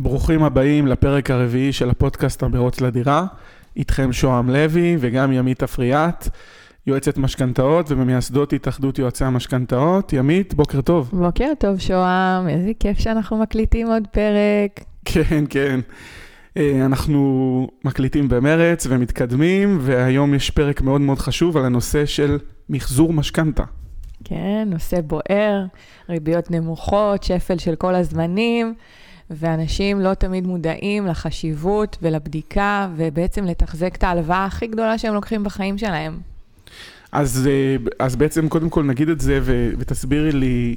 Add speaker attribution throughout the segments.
Speaker 1: ברוכים הבאים לפרק הרביעי של הפודקאסט המרוץ לדירה. איתכם שוהם לוי וגם ימית אפריאט, יועצת משכנתאות וממייסדות התאחדות יועצי המשכנתאות. ימית, בוקר טוב.
Speaker 2: בוקר טוב שוהם, איזה כיף שאנחנו מקליטים עוד פרק.
Speaker 1: כן, כן. אה, אנחנו מקליטים במרץ ומתקדמים, והיום יש פרק מאוד מאוד חשוב על הנושא של מחזור משכנתה.
Speaker 2: כן, נושא בוער, ריביות נמוכות, שפל של כל הזמנים. ואנשים לא תמיד מודעים לחשיבות ולבדיקה, ובעצם לתחזק את ההלוואה הכי גדולה שהם לוקחים בחיים שלהם.
Speaker 1: אז, אה, אז בעצם קודם כל נגיד את זה ו, ותסבירי לי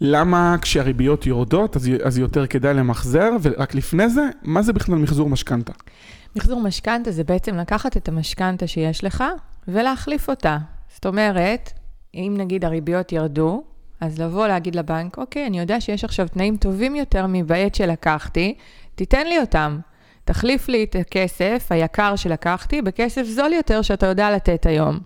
Speaker 1: למה כשהריביות יורדות אז, אז יותר כדאי למחזר, ורק לפני זה, מה זה בכלל מחזור משכנתה?
Speaker 2: מחזור משכנתה זה בעצם לקחת את המשכנתה שיש לך ולהחליף אותה. זאת אומרת, אם נגיד הריביות ירדו, אז לבוא להגיד לבנק, אוקיי, אני יודע שיש עכשיו תנאים טובים יותר מבעת שלקחתי, תיתן לי אותם. תחליף לי את הכסף היקר שלקחתי בכסף זול יותר שאתה יודע לתת היום.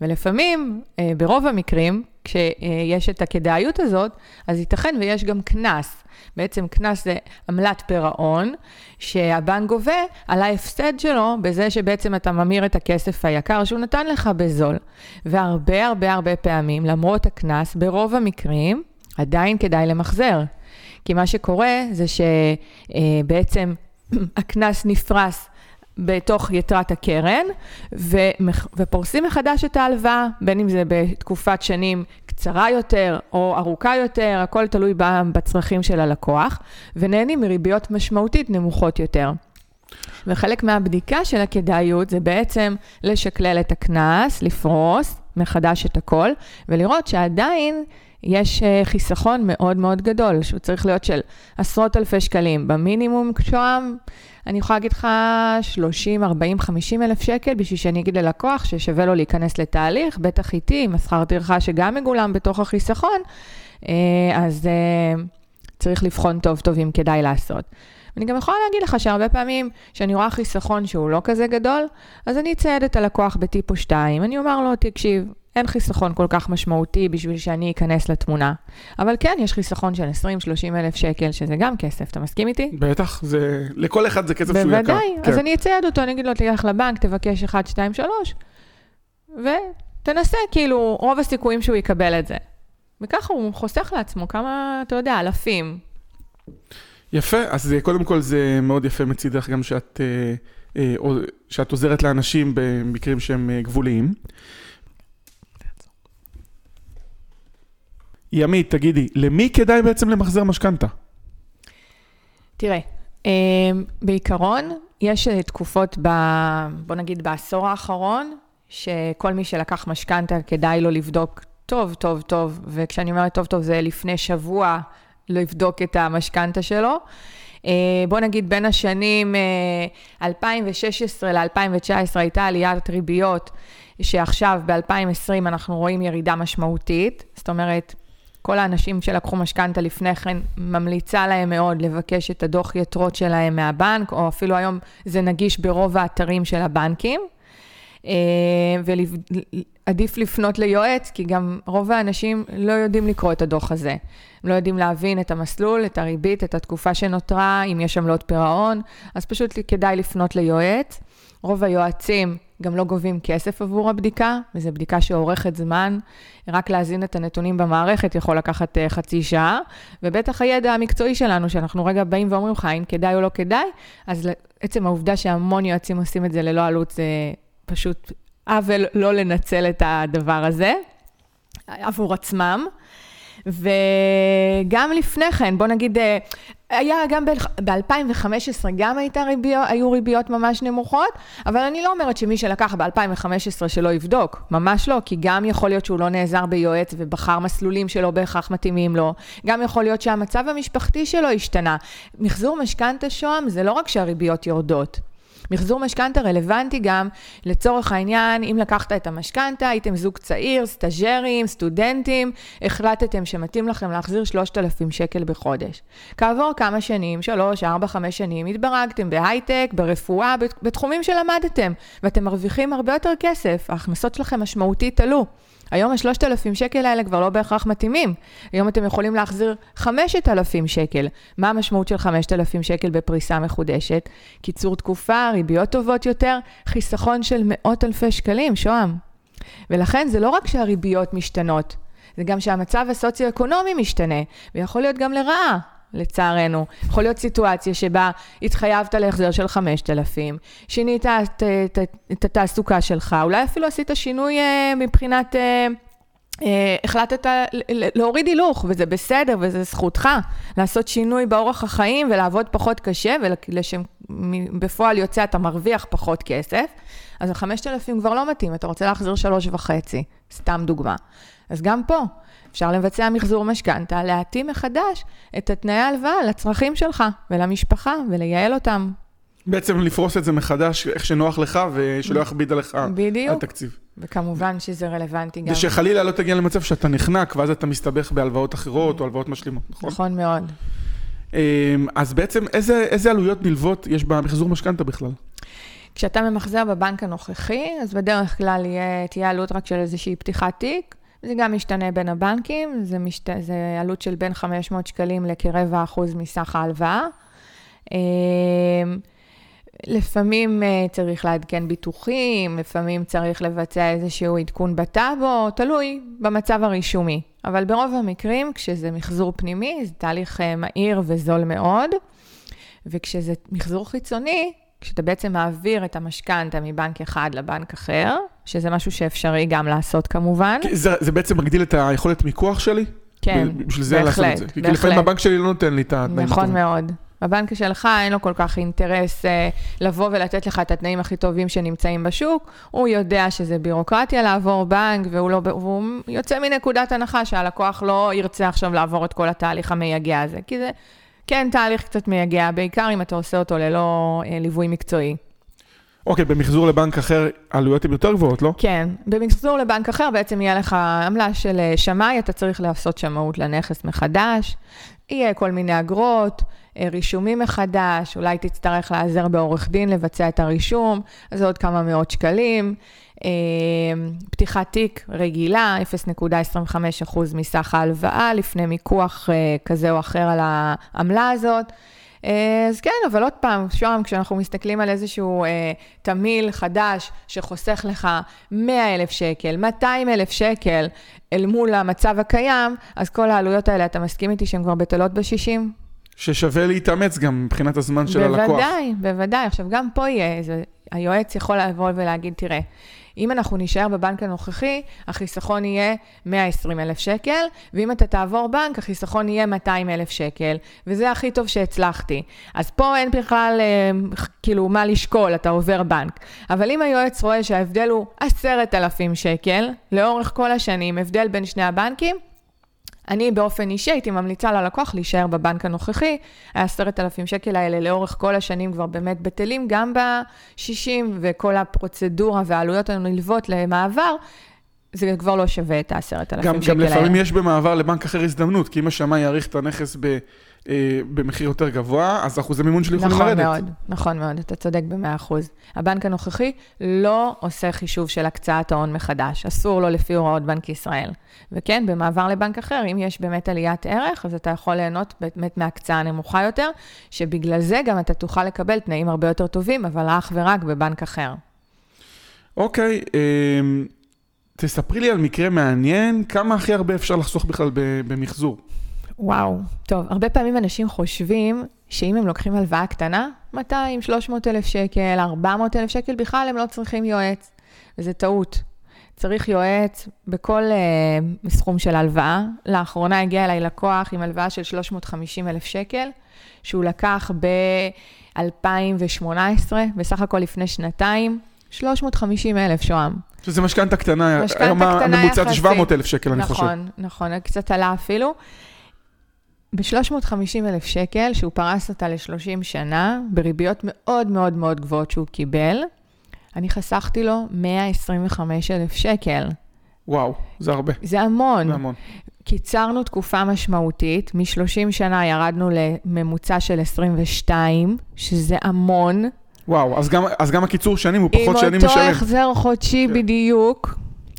Speaker 2: ולפעמים, אה, ברוב המקרים, כשיש את הכדאיות הזאת, אז ייתכן ויש גם קנס. בעצם קנס זה עמלת פירעון, שהבנק גובה על ההפסד שלו בזה שבעצם אתה ממיר את הכסף היקר שהוא נתן לך בזול. והרבה הרבה הרבה פעמים, למרות הקנס, ברוב המקרים, עדיין כדאי למחזר. כי מה שקורה זה שבעצם הקנס נפרס בתוך יתרת הקרן, ופורסים מחדש את ההלוואה, בין אם זה בתקופת שנים קצרה יותר או ארוכה יותר, הכל תלוי בצרכים של הלקוח, ונהנים מריביות משמעותית נמוכות יותר. וחלק מהבדיקה של הכדאיות זה בעצם לשקלל את הקנס, לפרוס מחדש את הכל, ולראות שעדיין יש אה, חיסכון מאוד מאוד גדול, שהוא צריך להיות של עשרות אלפי שקלים. במינימום שוהם, אני יכולה להגיד לך 30, 40, 50 אלף שקל בשביל שאני אגיד ללקוח ששווה לו להיכנס לתהליך, בטח איתי, עם השכר טרחה שגם מגולם בתוך החיסכון, אה, אז אה, צריך לבחון טוב טוב אם כדאי לעשות. אני גם יכולה להגיד לך שהרבה פעמים, כשאני רואה חיסכון שהוא לא כזה גדול, אז אני אצייד את הלקוח בטיפו 2, אני אומר לו, תקשיב, אין חיסכון כל כך משמעותי בשביל שאני אכנס לתמונה. אבל כן, יש חיסכון של 20-30 אלף שקל, שזה גם כסף, אתה מסכים איתי?
Speaker 1: בטח, זה... לכל אחד זה כסף שהוא יקר.
Speaker 2: בוודאי, אז כן. אני אצייד אותו, אני אגיד לו, תלך לבנק, תבקש 1, 2, 3, ותנסה, כאילו, רוב הסיכויים שהוא יקבל את זה. וככה הוא חוסך לעצמו כמה, אתה יודע, אלפים.
Speaker 1: יפה, אז קודם כל זה מאוד יפה מצידך גם שאת, אה, אה, שאת עוזרת לאנשים במקרים שהם אה, גבוליים. ימית, תגידי, למי כדאי בעצם למחזר משכנתה?
Speaker 2: תראה, בעיקרון, יש תקופות, ב, בוא נגיד בעשור האחרון, שכל מי שלקח משכנתה כדאי לו לבדוק טוב, טוב, טוב, וכשאני אומרת טוב, טוב, זה לפני שבוע לבדוק את המשכנתה שלו. אה, בוא נגיד בין השנים 2016 אה, ל-2019 הייתה עליית ריביות, שעכשיו ב-2020 אנחנו רואים ירידה משמעותית. זאת אומרת, כל האנשים שלקחו משכנתה לפני כן, ממליצה להם מאוד לבקש את הדוח יתרות שלהם מהבנק, או אפילו היום זה נגיש ברוב האתרים של הבנקים. אה, ועדיף לפנות ליועץ, כי גם רוב האנשים לא יודעים לקרוא את הדוח הזה. הם לא יודעים להבין את המסלול, את הריבית, את התקופה שנותרה, אם יש עמלות פירעון, אז פשוט כדאי לפנות ליועץ. רוב היועצים גם לא גובים כסף עבור הבדיקה, וזו בדיקה שאורכת זמן. רק להזין את הנתונים במערכת יכול לקחת uh, חצי שעה, ובטח הידע המקצועי שלנו, שאנחנו רגע באים ואומרים לך אם כדאי או לא כדאי, אז עצם העובדה שהמון יועצים עושים את זה ללא עלות, זה פשוט עוול לא לנצל את הדבר הזה עבור עצמם. וגם לפני כן, בוא נגיד, אה, היה גם ב-2015, גם הייתה ריביות, היו ריביות ממש נמוכות, אבל אני לא אומרת שמי שלקח ב-2015 שלא יבדוק, ממש לא, כי גם יכול להיות שהוא לא נעזר ביועץ ובחר מסלולים שלא בהכרח מתאימים לו, גם יכול להיות שהמצב המשפחתי שלו השתנה. מחזור משכנתה שוהם זה לא רק שהריביות יורדות. מחזור משכנתה רלוונטי גם לצורך העניין, אם לקחת את המשכנתה, הייתם זוג צעיר, סטאז'רים, סטודנטים, החלטתם שמתאים לכם להחזיר 3,000 שקל בחודש. כעבור כמה שנים, 3, 4, 5 שנים, התברגתם בהייטק, ברפואה, בתחומים שלמדתם, ואתם מרוויחים הרבה יותר כסף, ההכנסות שלכם משמעותית עלו. היום ה-3,000 שקל האלה כבר לא בהכרח מתאימים. היום אתם יכולים להחזיר 5,000 שקל. מה המשמעות של 5,000 שקל בפריסה מחודשת? קיצור תקופה, ריביות טובות יותר, חיסכון של מאות אלפי שקלים, שוהם. ולכן זה לא רק שהריביות משתנות, זה גם שהמצב הסוציו-אקונומי משתנה, ויכול להיות גם לרעה. לצערנו. יכול להיות סיטואציה שבה התחייבת להחזר של 5,000, שינית את, את, את, התעסוקה שלך, אולי אפילו עשית שינוי uh, מבחינת... Uh, Uh, החלטת להוריד הילוך, וזה בסדר, וזה זכותך, לעשות שינוי באורח החיים ולעבוד פחות קשה, ולשם בפועל יוצא אתה מרוויח פחות כסף, אז ה-5,000 כבר לא מתאים, אתה רוצה להחזיר 3.5, סתם דוגמה. אז גם פה, אפשר לבצע מחזור משכנתה, להתאים מחדש את התנאי ההלוואה לצרכים שלך ולמשפחה ולייעל אותם.
Speaker 1: בעצם לפרוס את זה מחדש, איך שנוח לך, ושלא יכביד עליך
Speaker 2: בדיוק.
Speaker 1: התקציב.
Speaker 2: וכמובן שזה רלוונטי גם.
Speaker 1: ושחלילה לא תגיע למצב שאתה נחנק, ואז אתה מסתבך בהלוואות אחרות או הלוואות משלימות, נכון?
Speaker 2: נכון מאוד.
Speaker 1: אמ, אז בעצם איזה, איזה עלויות נלוות יש במחזור משכנתה בכלל?
Speaker 2: כשאתה ממחזר בבנק הנוכחי, אז בדרך כלל יהיה, תהיה עלות רק של איזושהי פתיחת תיק. זה גם משתנה בין הבנקים, זה, משת... זה עלות של בין 500 שקלים לכרבע אחוז מסך ההלוואה. אמ, לפעמים אה, צריך לעדכן ביטוחים, לפעמים צריך לבצע איזשהו עדכון בטאבו, תלוי במצב הרישומי. אבל ברוב המקרים, כשזה מחזור פנימי, זה תהליך אה, מהיר וזול מאוד. וכשזה מחזור חיצוני, כשאתה בעצם מעביר את המשכנתה מבנק אחד לבנק אחר, שזה משהו שאפשרי גם לעשות כמובן.
Speaker 1: זה, זה בעצם מגדיל את היכולת מיקוח שלי?
Speaker 2: כן,
Speaker 1: בשביל זה לעשות את זה.
Speaker 2: בהחלט.
Speaker 1: כי לפעמים הבנק שלי לא נותן לי את התנאים
Speaker 2: נכון. מאוד. בבנק שלך אין לו כל כך אינטרס אה, לבוא ולתת לך את התנאים הכי טובים שנמצאים בשוק. הוא יודע שזה בירוקרטיה לעבור בנק, והוא, לא, והוא יוצא מנקודת הנחה שהלקוח לא ירצה עכשיו לעבור את כל התהליך המייגע הזה. כי זה כן תהליך קצת מייגע, בעיקר אם אתה עושה אותו ללא אה, ליווי מקצועי.
Speaker 1: אוקיי, במחזור לבנק אחר, העלויות הן יותר גבוהות, לא?
Speaker 2: כן, במחזור לבנק אחר בעצם יהיה לך עמלה של אה, שמאי, אתה צריך לעשות שמאות לנכס מחדש, יהיה כל מיני אגרות, אה, רישומים מחדש, אולי תצטרך להיעזר בעורך דין לבצע את הרישום, אז זה עוד כמה מאות שקלים. אה, פתיחת תיק רגילה, 0.25% מסך ההלוואה, לפני מיקוח כזה או אחר על העמלה הזאת. אז כן, אבל עוד פעם, שם, כשאנחנו מסתכלים על איזשהו אה, תמיל חדש שחוסך לך 100 אלף שקל, 200 אלף שקל אל מול המצב הקיים, אז כל העלויות האלה, אתה מסכים איתי שהן כבר בטלות ב-60?
Speaker 1: ששווה להתאמץ גם מבחינת הזמן של
Speaker 2: בוודאי,
Speaker 1: הלקוח.
Speaker 2: בוודאי, בוודאי. עכשיו, גם פה יהיה איזה, היועץ יכול לבוא ולהגיד, תראה, אם אנחנו נישאר בבנק הנוכחי, החיסכון יהיה 120 אלף שקל, ואם אתה תעבור בנק, החיסכון יהיה 200 אלף שקל, וזה הכי טוב שהצלחתי. אז פה אין בכלל, אה, כאילו, מה לשקול, אתה עובר בנק. אבל אם היועץ רואה שההבדל הוא 10,000 שקל, לאורך כל השנים, הבדל בין שני הבנקים, אני באופן אישי הייתי ממליצה ללקוח להישאר בבנק הנוכחי, ה-10,000 שקל האלה לאורך כל השנים כבר באמת בטלים, גם ב-60 וכל הפרוצדורה והעלויות הנלוות למעבר, זה כבר לא שווה את ה-10,000 שקל האלה.
Speaker 1: גם, לפעמים יש במעבר לבנק אחר הזדמנות, כי אם השמאי יעריך את הנכס ב, אה, במחיר יותר גבוה, אז אחוזי מימון שלי יכולים
Speaker 2: נכון
Speaker 1: לרדת.
Speaker 2: מאוד, נכון מאוד, אתה צודק ב-100%. הבנק הנוכחי לא עושה חישוב של הקצאת ההון מחדש, אסור לו לפי הוראות בנק ישראל. וכן, במעבר לבנק אחר, אם יש באמת עליית ערך, אז אתה יכול ליהנות באמת מהקצאה נמוכה יותר, שבגלל זה גם אתה תוכל לקבל תנאים הרבה יותר טובים, אבל אך ורק בבנק אחר.
Speaker 1: אוקיי, אה, תספרי לי על מקרה מעניין, כמה הכי הרבה אפשר לחסוך בכלל במחזור?
Speaker 2: וואו, טוב, הרבה פעמים אנשים חושבים שאם הם לוקחים הלוואה קטנה, 200, 300 אלף שקל, 400 אלף שקל, בכלל הם לא צריכים יועץ. וזה טעות. צריך יועץ בכל uh, סכום של הלוואה. לאחרונה הגיע אליי לקוח עם הלוואה של 350 אלף שקל, שהוא לקח ב-2018, בסך הכל לפני שנתיים, 350 אלף שוהם.
Speaker 1: שזה משכנתה קטנה,
Speaker 2: משכנתה
Speaker 1: היום
Speaker 2: קטנה יחסית.
Speaker 1: 700 אלף שקל, אני חושב.
Speaker 2: נכון, נכון, קצת עלה אפילו. ב-350 אלף שקל, שהוא פרס אותה ל-30 שנה, בריביות מאוד מאוד מאוד גבוהות שהוא קיבל, אני חסכתי לו 125 אלף שקל.
Speaker 1: וואו, זה הרבה,
Speaker 2: זה המון.
Speaker 1: זה המון.
Speaker 2: קיצרנו תקופה משמעותית, מ-30 שנה ירדנו לממוצע של 22, שזה המון.
Speaker 1: וואו, אז גם, אז גם הקיצור שנים הוא
Speaker 2: עם
Speaker 1: פחות שנים
Speaker 2: אותו
Speaker 1: משלם.
Speaker 2: החזר חודשי
Speaker 1: כן.
Speaker 2: בדיוק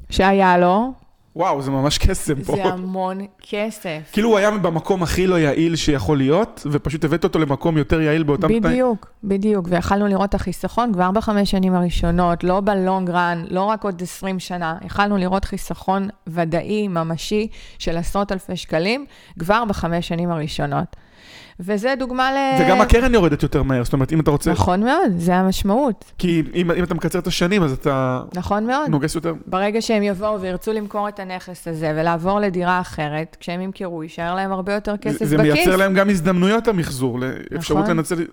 Speaker 2: שהיה לו,
Speaker 1: וואו, זה ממש קסם פה.
Speaker 2: זה המון כסף.
Speaker 1: כאילו הוא היה במקום הכי לא יעיל שיכול להיות, ופשוט הבאת אותו למקום יותר יעיל באותם תנאים.
Speaker 2: בדיוק, בדיוק, ויכלנו לראות את החיסכון כבר בחמש שנים הראשונות, לא בלונג רן, לא רק עוד 20 שנה, יכלנו לראות חיסכון ודאי, ממשי, של עשרות אלפי שקלים, כבר בחמש שנים הראשונות. וזה דוגמה ל...
Speaker 1: וגם הקרן יורדת יותר מהר, זאת אומרת, אם אתה רוצה...
Speaker 2: נכון מאוד, זה המשמעות.
Speaker 1: כי אם, אם אתה מקצר את השנים, אז אתה
Speaker 2: נכון מאוד.
Speaker 1: נוגס יותר.
Speaker 2: ברגע שהם יבואו וירצו למכור את הנכס הזה ולעבור לדירה אחרת, כשהם ימכרו, יישאר להם הרבה יותר כסף
Speaker 1: זה
Speaker 2: בכיס.
Speaker 1: מייצר להם גם הזדמנויות המחזור, אפשרות
Speaker 2: נכון.
Speaker 1: לנצל...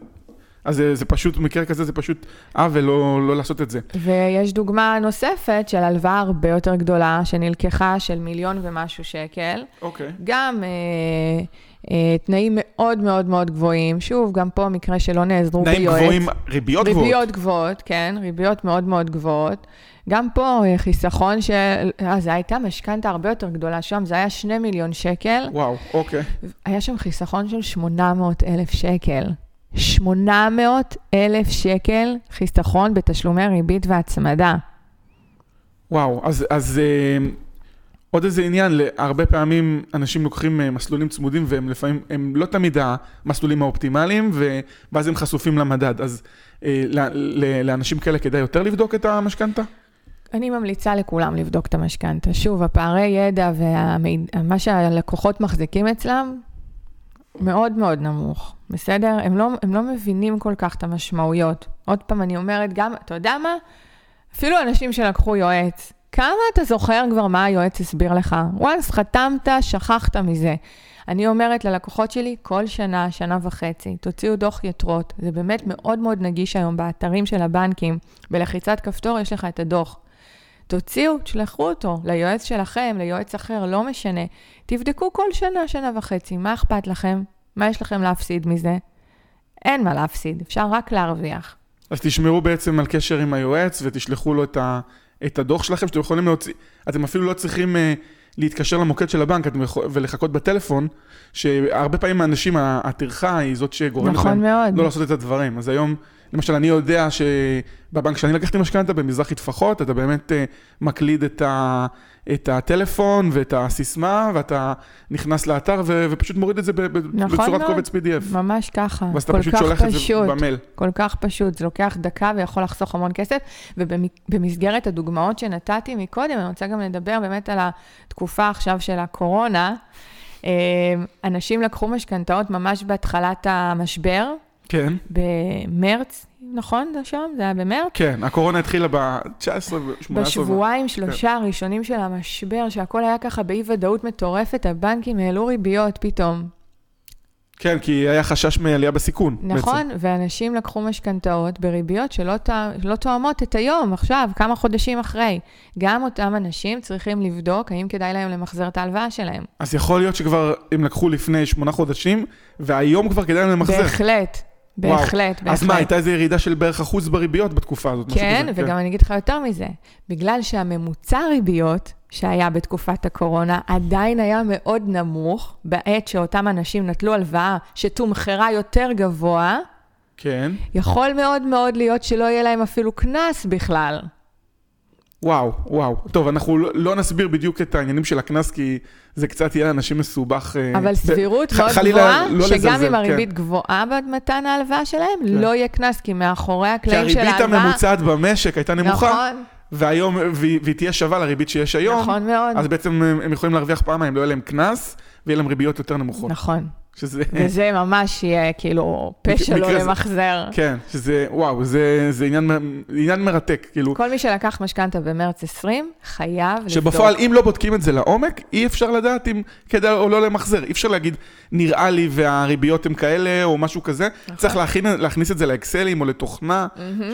Speaker 1: אז זה, זה פשוט, במקרה כזה זה פשוט עוול לא, לא לעשות את זה.
Speaker 2: ויש דוגמה נוספת של הלוואה הרבה יותר גדולה, שנלקחה של מיליון ומשהו שקל.
Speaker 1: אוקיי.
Speaker 2: גם אה, אה, תנאים מאוד מאוד מאוד גבוהים. שוב, גם פה מקרה שלא נעזרו
Speaker 1: תנאים
Speaker 2: ביועץ.
Speaker 1: גבוהים, ריביות גבוהות.
Speaker 2: ריביות גבוהות, כן, ריביות מאוד מאוד גבוהות. גם פה אה, חיסכון של... אה, זו הייתה משכנתה הרבה יותר גדולה שם, זה היה 2 מיליון שקל.
Speaker 1: וואו, אוקיי.
Speaker 2: היה שם חיסכון של 800 אלף שקל. 800 אלף שקל חיסכון בתשלומי ריבית והצמדה.
Speaker 1: וואו, אז, אז אה, עוד איזה עניין, הרבה פעמים אנשים לוקחים אה, מסלולים צמודים והם לפעמים, הם לא תמיד המסלולים האופטימליים, ו- ואז הם חשופים למדד. אז אה, ל- ל- לאנשים כאלה כדאי יותר לבדוק את המשכנתה?
Speaker 2: אני ממליצה לכולם לבדוק את המשכנתה. שוב, הפערי ידע ומה שהלקוחות מחזיקים אצלם, מאוד מאוד נמוך, בסדר? הם לא, הם לא מבינים כל כך את המשמעויות. עוד פעם, אני אומרת, גם, אתה יודע מה? אפילו אנשים שלקחו יועץ, כמה אתה זוכר כבר מה היועץ הסביר לך? once חתמת, שכחת מזה. אני אומרת ללקוחות שלי, כל שנה, שנה וחצי, תוציאו דוח יתרות. זה באמת מאוד מאוד נגיש היום באתרים של הבנקים. בלחיצת כפתור יש לך את הדוח. תוציאו, תשלחו אותו ליועץ שלכם, ליועץ אחר, לא משנה. תבדקו כל שנה, שנה וחצי, מה אכפת לכם? מה יש לכם להפסיד מזה? אין מה להפסיד, אפשר רק להרוויח.
Speaker 1: אז תשמרו בעצם על קשר עם היועץ ותשלחו לו את, ה, את הדוח שלכם, שאתם יכולים להוציא, אתם אפילו לא צריכים uh, להתקשר למוקד של הבנק יכול, ולחכות בטלפון, שהרבה פעמים האנשים, הטרחה היא זאת שגורמת
Speaker 2: נכון
Speaker 1: להם
Speaker 2: מאוד.
Speaker 1: לא לעשות את הדברים. אז היום, למשל, אני יודע שבבנק שאני לקחתי משכנתה, במזרחי טפחות, אתה באמת uh, מקליד את, ה, את הטלפון ואת הסיסמה, ואתה נכנס לאתר ו, ופשוט מוריד את זה ב, ב,
Speaker 2: נכון
Speaker 1: בצורת
Speaker 2: מאוד.
Speaker 1: קובץ PDF.
Speaker 2: ממש ככה.
Speaker 1: ואז אתה פשוט שולח את זה
Speaker 2: פשוט.
Speaker 1: במייל.
Speaker 2: כל כך פשוט, זה לוקח דקה ויכול לחסוך המון כסף. ובמסגרת הדוגמאות שנתתי מקודם, אני רוצה גם לדבר באמת על התקופה עכשיו של הקורונה. אה, אנשים לקחו משכנתאות ממש בהתחלת המשבר,
Speaker 1: כן.
Speaker 2: במרץ, נכון? זה שם? זה היה במרץ?
Speaker 1: כן, הקורונה התחילה ב-19 ו-18.
Speaker 2: בשבועיים, שלושה הראשונים של המשבר, שהכל היה ככה באי-ודאות מטורפת, הבנקים העלו ריביות פתאום.
Speaker 1: כן, כי היה חשש מעלייה בסיכון.
Speaker 2: נכון,
Speaker 1: בעצם.
Speaker 2: ואנשים לקחו משכנתאות בריביות שלא לא תואמות את היום, עכשיו, כמה חודשים אחרי. גם אותם אנשים צריכים לבדוק האם כדאי להם למחזר את ההלוואה שלהם.
Speaker 1: אז יכול להיות שכבר הם לקחו לפני שמונה חודשים, והיום כבר כדאי להם למחזר.
Speaker 2: בהחלט. בהחלט, בהחלט.
Speaker 1: אז מה, הייתה איזו ירידה של בערך אחוז בריביות בתקופה הזאת?
Speaker 2: כן,
Speaker 1: כזה,
Speaker 2: וגם אני אגיד לך יותר מזה, בגלל שהממוצע ריביות שהיה בתקופת הקורונה עדיין היה מאוד נמוך, בעת שאותם אנשים נטלו הלוואה שתומחרה יותר גבוה,
Speaker 1: כן.
Speaker 2: יכול מאוד מאוד להיות שלא יהיה להם אפילו קנס בכלל.
Speaker 1: וואו, וואו. טוב, אנחנו לא, לא נסביר בדיוק את העניינים של הקנס, כי זה קצת יהיה לאנשים מסובך. אה,
Speaker 2: אבל סבירות מאוד גבוהה,
Speaker 1: לא
Speaker 2: שגם אם הריבית
Speaker 1: כן.
Speaker 2: גבוהה במתן ההלוואה שלהם,
Speaker 1: כן.
Speaker 2: לא יהיה קנס, כי מאחורי
Speaker 1: כי
Speaker 2: הקלעים של
Speaker 1: הריבית
Speaker 2: ההלוואה...
Speaker 1: הממוצעת במשק הייתה נמוכה,
Speaker 2: נכון,
Speaker 1: והיום, והיא, תהיה שווה לריבית שיש היום,
Speaker 2: נכון מאוד.
Speaker 1: אז בעצם הם יכולים להרוויח פעמיים, לא יהיה להם קנס, ויהיה להם ריביות יותר נמוכות.
Speaker 2: נכון.
Speaker 1: שזה...
Speaker 2: וזה ממש יהיה כאילו פשע לא למחזר.
Speaker 1: כן, שזה, וואו, זה, זה עניין, עניין מרתק, כאילו,
Speaker 2: כל מי שלקח משכנתה במרץ 20, חייב לבדוק.
Speaker 1: שבפועל אם לא בודקים את זה לעומק, אי אפשר לדעת אם כדאי או לא למחזר. אי אפשר להגיד, נראה לי והריביות הן כאלה או משהו כזה.
Speaker 2: נכון.
Speaker 1: צריך להכין, להכניס את זה לאקסלים או לתוכנה,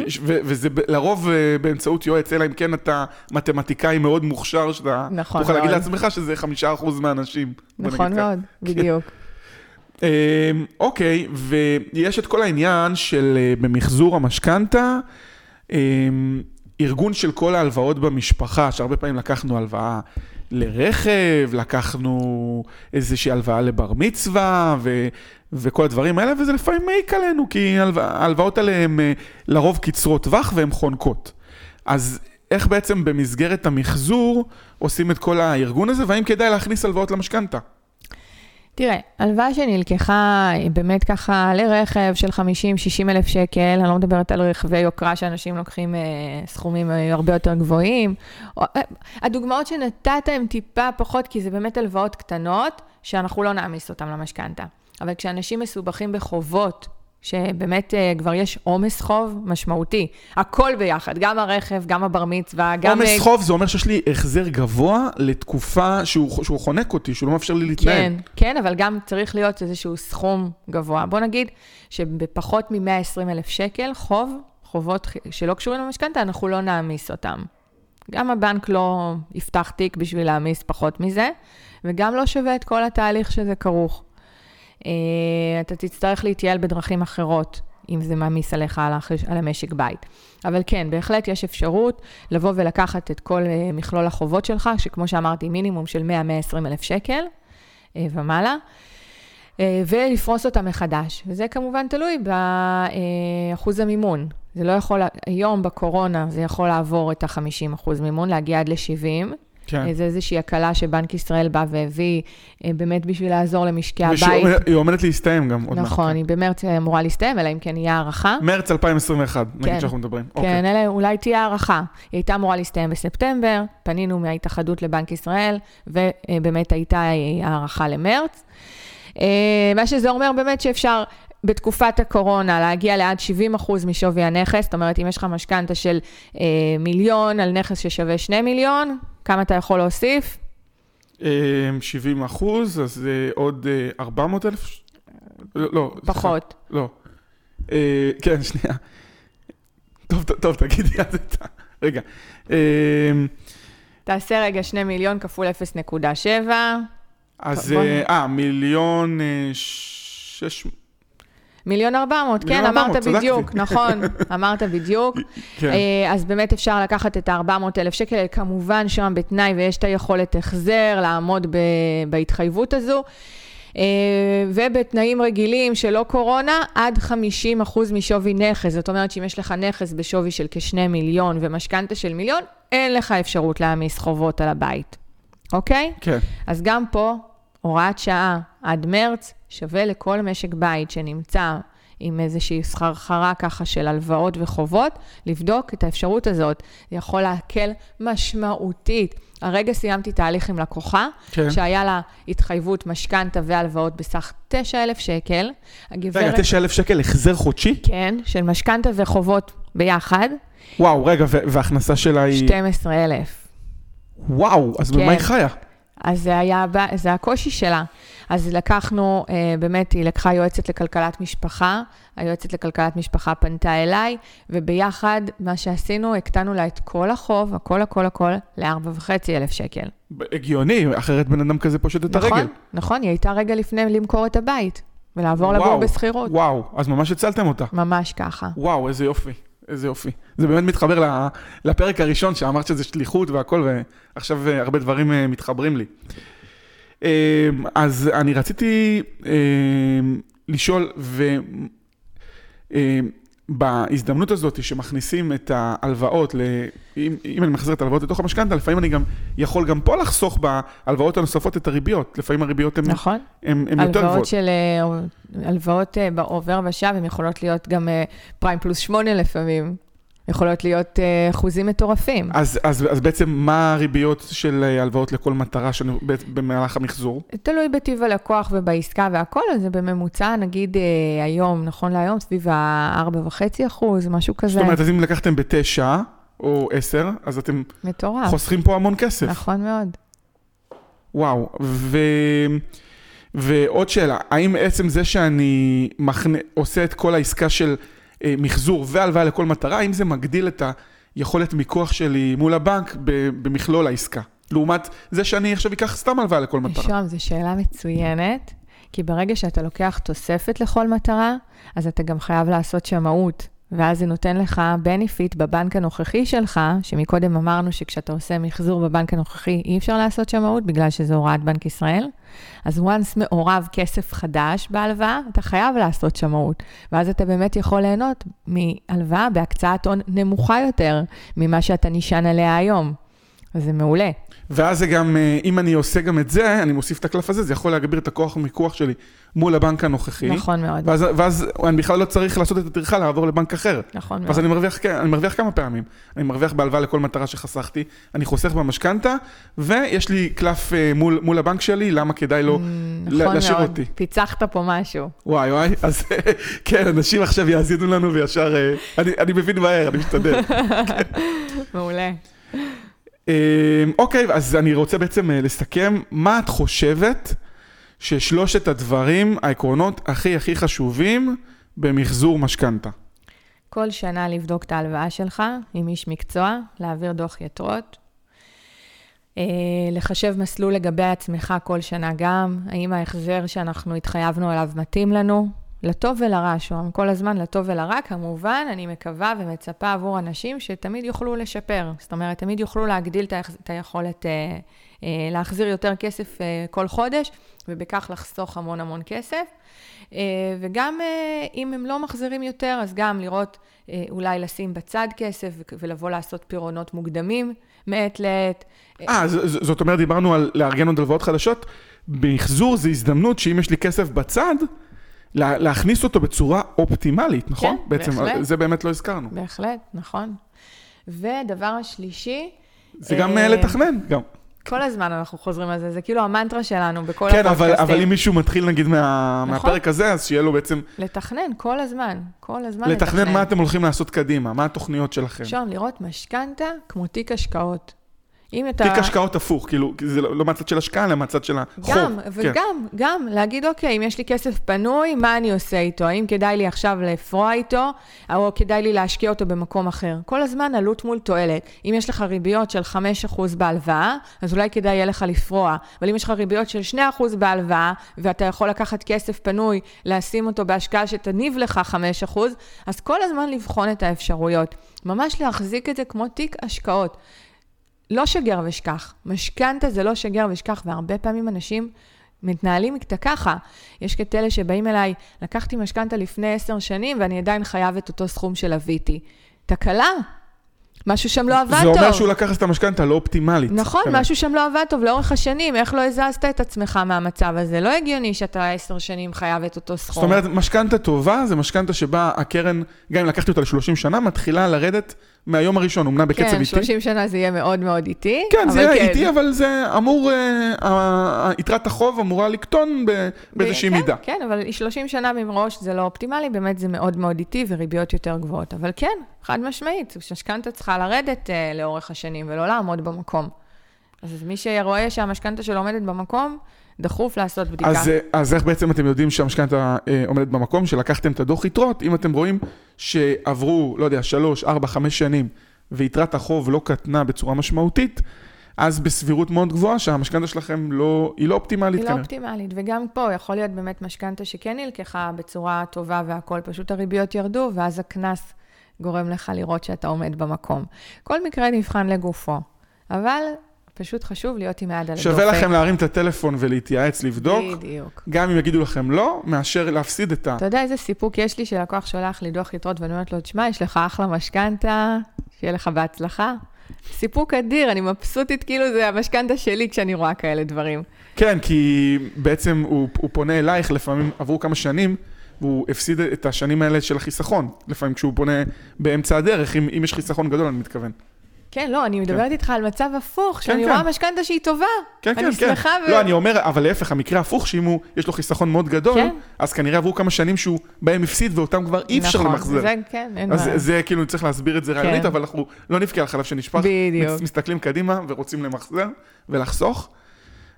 Speaker 1: ש- ו- וזה לרוב אה, באמצעות יועץ, אלא אם כן אתה מתמטיקאי מאוד מוכשר, שאתה
Speaker 2: נכון
Speaker 1: תוכל להגיד
Speaker 2: מאוד.
Speaker 1: לעצמך שזה חמישה אחוז מהאנשים.
Speaker 2: נכון. מאוד, בדיוק.
Speaker 1: אמ, אוקיי, ויש את כל העניין של אה, במחזור המשכנתה, אמ, ארגון של כל ההלוואות במשפחה, שהרבה פעמים לקחנו הלוואה לרכב, לקחנו איזושהי הלוואה לבר מצווה, ו... וכל הדברים האלה, וזה לפעמים מעיק עלינו, כי ההלווא- ההלוואות האלה הן אה, לרוב קצרות טווח והן חונקות. אז איך בעצם במסגרת המחזור עושים את כל הארגון הזה, והאם כדאי להכניס הלוואות למשכנתה?
Speaker 2: תראה, הלוואה שנלקחה באמת ככה לרכב של 50-60 אלף שקל, אני לא מדברת על רכבי יוקרה שאנשים לוקחים אה, סכומים אה, הרבה יותר גבוהים. או, אה, הדוגמאות שנתת הן טיפה פחות, כי זה באמת הלוואות קטנות, שאנחנו לא נעמיס אותן למשכנתה. אבל כשאנשים מסובכים בחובות שבאמת uh, כבר יש עומס חוב משמעותי. הכל ביחד, גם הרכב, גם הבר מצווה, גם...
Speaker 1: עומס חוב זה אומר שיש לי החזר גבוה לתקופה שהוא, שהוא חונק אותי, שהוא לא מאפשר לי להתנהל.
Speaker 2: כן, כן, אבל גם צריך להיות איזשהו סכום גבוה. בוא נגיד שבפחות מ-120 אלף שקל חוב, חובות שלא קשורים למשכנתה, אנחנו לא נעמיס אותם. גם הבנק לא יפתח תיק בשביל להעמיס פחות מזה, וגם לא שווה את כל התהליך שזה כרוך. אה, אתה תצטרך להתייעל בדרכים אחרות, אם זה מעמיס עליך על, החש... על המשק בית. אבל כן, בהחלט יש אפשרות לבוא ולקחת את כל אה, מכלול החובות שלך, שכמו שאמרתי, מינימום של 100-120 אלף שקל אה, ומעלה. ולפרוס אותה מחדש. וזה כמובן תלוי באחוז המימון. זה לא יכול, היום בקורונה זה יכול לעבור את ה-50% מימון, להגיע עד ל-70, כן. זה איזושהי הקלה שבנק ישראל בא והביא, אה, באמת בשביל לעזור למשקי הבית.
Speaker 1: היא עומדת להסתיים גם עוד
Speaker 2: מעט. נכון, היא במרץ אמורה להסתיים, אלא אם כן יהיה הערכה.
Speaker 1: מרץ 2021, נגיד כן, שאנחנו מדברים.
Speaker 2: כן, אוקיי. אלה אולי תהיה הערכה. היא הייתה אמורה להסתיים בספטמבר, פנינו מההתאחדות לבנק ישראל, ובאמת הייתה למרץ. אה, מה שזה אומר באמת שאפשר בתקופת הקורונה להגיע לעד 70 אחוז משווי הנכס, זאת אומרת, אם יש לך משכנתה של אה, מיליון על נכס ששווה 2 מיליון, כמה אתה יכול להוסיף?
Speaker 1: 70 אה, אחוז, אז זה עוד 400 אה, אלף? לא, לא.
Speaker 2: פחות.
Speaker 1: לא. אה, כן, שנייה. טוב, טוב, תגידי אז את ה... רגע.
Speaker 2: תעשה רגע 2 מיליון כפול 0.7.
Speaker 1: אז, אה, מיליון שש...
Speaker 2: מיליון ארבע מאות, כן, אמרת בדיוק, נכון, אמרת בדיוק. כן. אה, אז באמת אפשר לקחת את ה-400 אלף שקל, כמובן שם בתנאי ויש את היכולת החזר, לעמוד בהתחייבות הזו. אה, ובתנאים רגילים שלא קורונה, עד 50 אחוז משווי נכס. זאת אומרת שאם יש לך נכס בשווי של כשני מיליון ומשכנתה של מיליון, אין לך אפשרות להעמיס חובות על הבית, אוקיי?
Speaker 1: כן.
Speaker 2: אז גם פה, הוראת שעה עד מרץ, שווה לכל משק בית שנמצא עם איזושהי סחרחרה ככה של הלוואות וחובות, לבדוק את האפשרות הזאת. זה יכול להקל משמעותית. הרגע סיימתי תהליך עם לקוחה, כן. שהיה לה התחייבות משכנתה והלוואות בסך 9,000 שקל.
Speaker 1: הגברת... רגע, 9,000 שקל החזר חודשי?
Speaker 2: כן, של משכנתה וחובות ביחד.
Speaker 1: וואו, רגע, וההכנסה שלה היא...
Speaker 2: 12,000.
Speaker 1: וואו, אז כן. במה היא חיה?
Speaker 2: אז זה היה, זה הקושי שלה. אז לקחנו, אה, באמת, היא לקחה יועצת לכלכלת משפחה, היועצת לכלכלת משפחה פנתה אליי, וביחד, מה שעשינו, הקטנו לה את כל החוב, הכל, הכל, הכל, ל-4.5 אלף שקל.
Speaker 1: הגיוני, אחרת בן אדם כזה פושט את
Speaker 2: נכון,
Speaker 1: הרגל.
Speaker 2: נכון, נכון, היא הייתה רגע לפני למכור את הבית, ולעבור לגור בשכירות.
Speaker 1: וואו, אז ממש הצלתם אותה.
Speaker 2: ממש ככה.
Speaker 1: וואו, איזה יופי. איזה יופי. זה באמת מתחבר לפרק הראשון שאמרת שזה שליחות והכל, ועכשיו אה, הרבה דברים אה, מתחברים לי. אמ, אז אני רציתי אמ, לשאול, ובהזדמנות אמ, הזאת שמכניסים את ההלוואות, אם, אם אני מחזיר את ההלוואות לתוך המשכנתה, לפעמים אני גם יכול גם פה לחסוך בהלוואות הנוספות את הריביות. לפעמים הריביות הן
Speaker 2: נכון.
Speaker 1: הם, הם יותר גבוהות.
Speaker 2: של, אה, הלוואות אה, בעובר ושב, הן יכולות להיות גם פריים פלוס שמונה לפעמים. יכולות להיות אה, אחוזים מטורפים.
Speaker 1: אז, אז, אז בעצם מה הריביות של אה, הלוואות לכל מטרה של, במהלך המחזור?
Speaker 2: תלוי בטיב הלקוח ובעסקה והכל, אז זה בממוצע, נגיד אה, היום, נכון להיום, סביב ה-4.5 אחוז, משהו כזה.
Speaker 1: זאת אומרת, אז אם לקחתם בתשע או עשר, אז אתם... מטורף. חוסכים פה המון כסף.
Speaker 2: נכון מאוד.
Speaker 1: וואו, ו... ועוד שאלה, האם עצם זה שאני מכנה, עושה את כל העסקה של מחזור והלוואה לכל מטרה, האם זה מגדיל את היכולת מיקוח שלי מול הבנק במכלול העסקה? לעומת זה שאני עכשיו אקח סתם הלוואה לכל מטרה.
Speaker 2: שם, זו שאלה מצוינת, כי ברגע שאתה לוקח תוספת לכל מטרה, אז אתה גם חייב לעשות שמאות ואז זה נותן לך benefit בבנק הנוכחי שלך, שמקודם אמרנו שכשאתה עושה מחזור בבנק הנוכחי, אי אפשר לעשות שמאות בגלל שזו הוראת בנק ישראל. אז once מעורב כסף חדש בהלוואה, אתה חייב לעשות שמאות. ואז אתה באמת יכול ליהנות מהלוואה בהקצאת הון נמוכה יותר ממה שאתה נשען עליה היום. אז זה מעולה.
Speaker 1: ואז זה גם, אה, אם אני עושה גם את זה, אני מוסיף את הקלף הזה, זה יכול להגביר את הכוח המיקוח שלי מול הבנק הנוכחי.
Speaker 2: נכון מאוד.
Speaker 1: ואז, ואז אני בכלל לא צריך לעשות את הטרחה לעבור לבנק אחר.
Speaker 2: נכון מאוד.
Speaker 1: אז אני מרוויח, אני מרוויח כמה פעמים. אני מרוויח בהלוואה לכל מטרה שחסכתי, אני חוסך במשכנתה, ויש לי קלף אה, מול, מול הבנק שלי, למה כדאי לו
Speaker 2: נכון
Speaker 1: לה- להשאיר
Speaker 2: מאוד.
Speaker 1: אותי.
Speaker 2: פיצחת פה משהו.
Speaker 1: וואי וואי, אז כן, אנשים עכשיו יאזינו לנו וישר, אה, אני, אני מבין מהר, אני משתדל.
Speaker 2: מעולה.
Speaker 1: אה, אוקיי, אז אני רוצה בעצם אה, לסכם, מה את חושבת ששלושת הדברים, העקרונות הכי הכי חשובים במחזור משכנתה?
Speaker 2: כל שנה לבדוק את ההלוואה שלך עם איש מקצוע, להעביר דוח יתרות, אה, לחשב מסלול לגבי עצמך כל שנה גם, האם ההחזר שאנחנו התחייבנו עליו מתאים לנו, לטוב ולרע, שוהם, כל הזמן לטוב ולרע, כמובן, אני מקווה ומצפה עבור אנשים שתמיד יוכלו לשפר, זאת אומרת, תמיד יוכלו להגדיל את היכ- את היכולת אה, אה, להחזיר יותר כסף אה, כל חודש, ובכך לחסוך המון המון כסף. אה, וגם אה, אם הם לא מחזירים יותר, אז גם לראות, אה, אולי לשים בצד כסף ולבוא לעשות פירעונות מוקדמים מעת לעת.
Speaker 1: אה, ז- זאת אומרת, דיברנו על לארגן עוד הלוואות חדשות. מחזור זה הזדמנות שאם יש לי כסף בצד, לה- להכניס אותו בצורה אופטימלית, נכון?
Speaker 2: כן,
Speaker 1: בעצם,
Speaker 2: בהחלט.
Speaker 1: זה באמת לא הזכרנו.
Speaker 2: בהחלט, נכון. ודבר השלישי,
Speaker 1: זה גם
Speaker 2: אה,
Speaker 1: אה, לתכנן, גם.
Speaker 2: כל הזמן אנחנו חוזרים על זה, זה כאילו המנטרה שלנו בכל
Speaker 1: כן, אבל,
Speaker 2: הפודקאסטים.
Speaker 1: אבל אם מישהו מתחיל נגיד מה,
Speaker 2: נכון.
Speaker 1: מהפרק הזה, אז שיהיה לו בעצם
Speaker 2: לתכנן, כל הזמן, כל הזמן
Speaker 1: לתכנן מה אתם הולכים לעשות קדימה, מה התוכניות שלכם.
Speaker 2: שם, לראות משכנתה כמו תיק השקעות. אם אתה...
Speaker 1: תיק השקעות הפוך, כאילו, זה לא לא מהצד של השקעה, אלא מהצד של החוב.
Speaker 2: גם,
Speaker 1: כן.
Speaker 2: וגם, גם, להגיד, אוקיי, אם יש לי כסף פנוי, מה אני עושה איתו? האם כדאי לי עכשיו לפרוע איתו, או כדאי לי להשקיע אותו במקום אחר? כל הזמן עלות מול תועלת. אם יש לך ריביות של 5% בהלוואה, אז אולי כדאי יהיה לך לפרוע. אבל אם יש לך ריביות של 2% בהלוואה, ואתה יכול לקחת כסף פנוי, לשים אותו בהשקעה שתניב לך 5%, אז כל הזמן לבחון את האפשרויות. ממש להחזיק את זה כמו תיק השקעות. לא שגר ושכח. משכנתה זה לא שגר ושכח, והרבה פעמים אנשים מתנהלים ככה. יש כאלה שבאים אליי, לקחתי משכנתה לפני עשר שנים ואני עדיין חייב את אותו סכום שלוויתי. תקלה. משהו שם לא עבד
Speaker 1: זה
Speaker 2: טוב.
Speaker 1: אומר שהוא לקח את המשכנתה לא אופטימלית.
Speaker 2: נכון,
Speaker 1: כנראה.
Speaker 2: משהו שם לא עבד טוב לאורך השנים, איך לא הזזת את עצמך מהמצב הזה? לא הגיוני שאתה עשר שנים חייב את אותו סכום.
Speaker 1: זאת אומרת, משכנתה טובה זה משכנתה שבה הקרן, גם אם לקחתי אותה ל-30 שנה, מתחילה לרדת מהיום הראשון, אמנם בקצב
Speaker 2: כן,
Speaker 1: איטי.
Speaker 2: 30 שנה זה יהיה מאוד מאוד איטי.
Speaker 1: כן, זה יהיה איטי, אבל זה אמור, אה, יתרת החוב אמורה לקטון באיזושהי
Speaker 2: כן,
Speaker 1: מידה.
Speaker 2: כן, אבל 30 שנה מראש זה לא אופטימלי, באמת זה מאוד מאוד איטי וריביות יותר גבוהות. אבל כן, חד משמעית, משכנתה צריכה לרדת uh, לאורך השנים ולא לעמוד במקום. אז מי שרואה שהמשכנתה שלו עומדת במקום, דחוף לעשות בדיקה.
Speaker 1: אז, אז איך בעצם אתם יודעים שהמשכנתה אה, עומדת במקום, שלקחתם את הדוח יתרות, אם אתם רואים שעברו, לא יודע, שלוש, ארבע, חמש שנים, ויתרת החוב לא קטנה בצורה משמעותית, אז בסבירות מאוד גבוהה שהמשכנתה שלכם לא, היא לא אופטימלית
Speaker 2: היא לא
Speaker 1: כנראה.
Speaker 2: אופטימלית, וגם פה יכול להיות באמת משכנתה שכן נלקחה בצורה טובה והכול, פשוט הריביות ירדו, ואז הקנס גורם לך לראות שאתה עומד במקום. כל מקרה נבחן לגופו, אבל פשוט חשוב להיות עם היד על הדופק.
Speaker 1: שווה לכם להרים את הטלפון ולהתייעץ, לבדוק,
Speaker 2: בדיוק.
Speaker 1: גם אם יגידו לכם לא, מאשר להפסיד את ה...
Speaker 2: אתה יודע איזה סיפוק יש לי שלקוח שולח לי דוח יתרות ואני אומרת לו, תשמע, יש לך אחלה משכנתה, שיהיה לך בהצלחה. סיפוק אדיר, אני מבסוטית, כאילו זה המשכנתה שלי כשאני רואה כאלה דברים.
Speaker 1: כן, כי בעצם הוא, הוא פונה אלייך, לפעמים עברו כמה שנים, והוא הפסיד את השנים האלה של החיסכון. לפעמים כשהוא פונה באמצע הדרך, אם, אם יש חיסכון גדול, אני מתכוון.
Speaker 2: כן, לא, אני מדברת איתך על מצב הפוך, שאני
Speaker 1: כן.
Speaker 2: רואה משכנתה שהיא טובה.
Speaker 1: כן, כן,
Speaker 2: אני
Speaker 1: כן.
Speaker 2: שמחה ו...
Speaker 1: לא, אני אומר, אבל להפך, המקרה הפוך, שאם הוא, יש לו חיסכון מאוד גדול,
Speaker 2: כן.
Speaker 1: אז כנראה עברו כמה שנים שהוא בהם הפסיד, ואותם כבר אי אפשר
Speaker 2: נכון,
Speaker 1: למחזר.
Speaker 2: זה, כן, אין
Speaker 1: אז
Speaker 2: בעיה.
Speaker 1: זה, זה כאילו, צריך להסביר את זה רעיונית,
Speaker 2: כן.
Speaker 1: אבל אנחנו לא נבכה על חלב שנשפך.
Speaker 2: בדיוק.
Speaker 1: מס- מסתכלים קדימה ורוצים למחזר ולחסוך.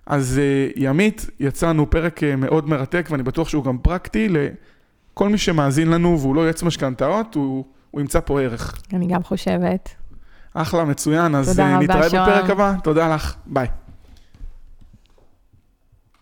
Speaker 1: אז אה, ימית, יצאנו פרק אה, מאוד מרתק, ואני בטוח שהוא גם פרקטי לכל מי שמאזין לנו והוא לא יועץ משכנתאות, הוא, הוא ימצא פה ערך.
Speaker 2: אני גם חושבת.
Speaker 1: אחלה, מצוין. אז אה, נתראה. בפרק הבא. תודה לך. ביי.